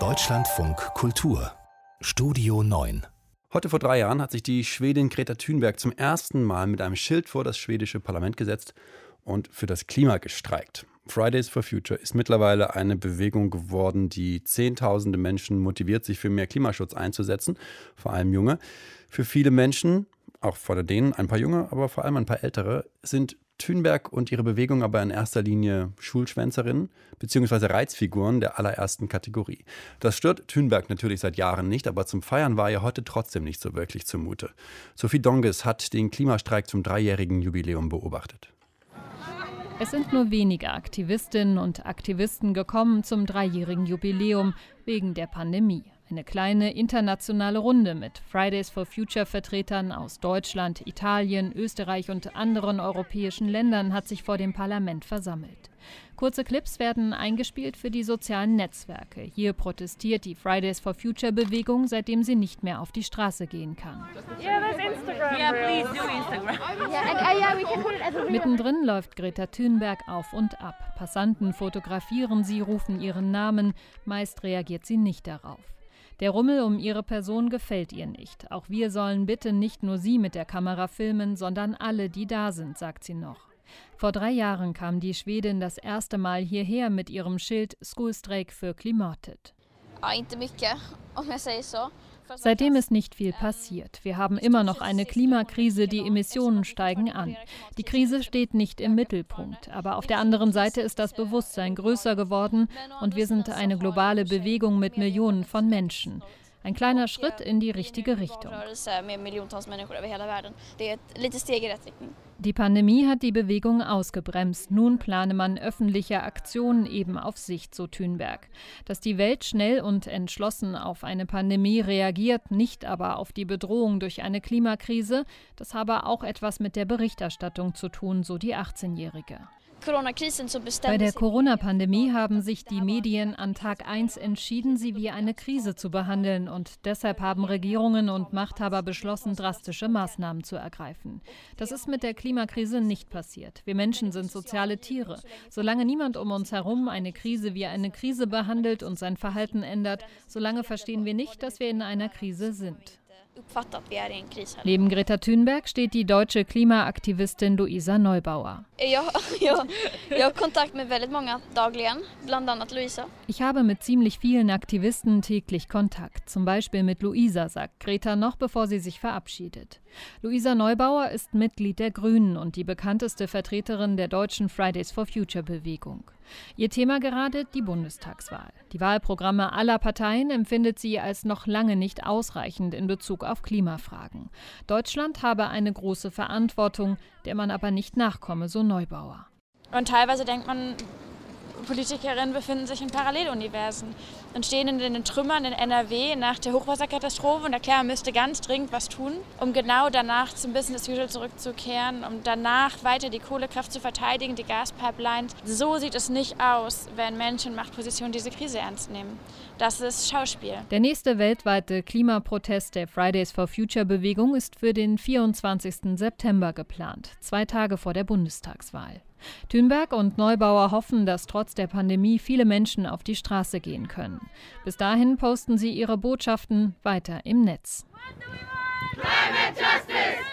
Deutschlandfunk Kultur Studio 9 Heute vor drei Jahren hat sich die Schwedin Greta Thunberg zum ersten Mal mit einem Schild vor das schwedische Parlament gesetzt und für das Klima gestreikt. Fridays for Future ist mittlerweile eine Bewegung geworden, die Zehntausende Menschen motiviert, sich für mehr Klimaschutz einzusetzen, vor allem Junge. Für viele Menschen, auch vor denen ein paar Junge, aber vor allem ein paar ältere, sind Thünberg und ihre Bewegung aber in erster Linie Schulschwänzerinnen bzw. Reizfiguren der allerersten Kategorie. Das stört Thünberg natürlich seit Jahren nicht, aber zum Feiern war ihr heute trotzdem nicht so wirklich zumute. Sophie Donges hat den Klimastreik zum dreijährigen Jubiläum beobachtet. Es sind nur wenige Aktivistinnen und Aktivisten gekommen zum dreijährigen Jubiläum wegen der Pandemie. Eine kleine internationale Runde mit Fridays for Future Vertretern aus Deutschland, Italien, Österreich und anderen europäischen Ländern hat sich vor dem Parlament versammelt. Kurze Clips werden eingespielt für die sozialen Netzwerke. Hier protestiert die Fridays for Future Bewegung, seitdem sie nicht mehr auf die Straße gehen kann. Mittendrin läuft Greta Thunberg auf und ab. Passanten fotografieren sie, rufen ihren Namen. Meist reagiert sie nicht darauf. Der Rummel um ihre Person gefällt ihr nicht. Auch wir sollen bitte nicht nur sie mit der Kamera filmen, sondern alle, die da sind, sagt sie noch. Vor drei Jahren kam die Schwedin das erste Mal hierher mit ihrem Schild Schoolstreik für Klimatet. Ja, inte mycket, om jag säger so. Seitdem ist nicht viel passiert. Wir haben immer noch eine Klimakrise, die Emissionen steigen an. Die Krise steht nicht im Mittelpunkt, aber auf der anderen Seite ist das Bewusstsein größer geworden und wir sind eine globale Bewegung mit Millionen von Menschen. Ein kleiner Schritt in die richtige Richtung. Die Pandemie hat die Bewegung ausgebremst. Nun plane man öffentliche Aktionen eben auf Sicht, so Thünberg. Dass die Welt schnell und entschlossen auf eine Pandemie reagiert, nicht aber auf die Bedrohung durch eine Klimakrise, das habe auch etwas mit der Berichterstattung zu tun, so die 18-Jährige. Bei der Corona-Pandemie haben sich die Medien an Tag 1 entschieden, sie wie eine Krise zu behandeln und deshalb haben Regierungen und Machthaber beschlossen, drastische Maßnahmen zu ergreifen. Das ist mit der Klimakrise nicht passiert. Wir Menschen sind soziale Tiere. Solange niemand um uns herum eine Krise wie eine Krise behandelt und sein Verhalten ändert, solange verstehen wir nicht, dass wir in einer Krise sind. Neben Greta Thunberg steht die deutsche Klimaaktivistin Luisa Neubauer. Ich habe mit ziemlich vielen Aktivisten täglich Kontakt, zum Beispiel mit Luisa, sagt Greta noch, bevor sie sich verabschiedet. Luisa Neubauer ist Mitglied der Grünen und die bekannteste Vertreterin der deutschen Fridays for Future Bewegung. Ihr Thema gerade die Bundestagswahl. Die Wahlprogramme aller Parteien empfindet sie als noch lange nicht ausreichend in Bezug auf Klimafragen. Deutschland habe eine große Verantwortung, der man aber nicht nachkomme, so Neubauer. Und teilweise denkt man, Politikerinnen befinden sich in Paralleluniversen und stehen in den Trümmern in NRW nach der Hochwasserkatastrophe und erklären, man müsste ganz dringend was tun, um genau danach zum Business Usual zurückzukehren, um danach weiter die Kohlekraft zu verteidigen, die Gaspipelines. So sieht es nicht aus, wenn Menschen in Machtpositionen diese Krise ernst nehmen. Das ist Schauspiel. Der nächste weltweite Klimaprotest der Fridays for Future Bewegung ist für den 24. September geplant, zwei Tage vor der Bundestagswahl. Thünberg und Neubauer hoffen, dass trotz der Pandemie viele Menschen auf die Straße gehen können. Bis dahin posten sie ihre Botschaften weiter im Netz. Climate justice!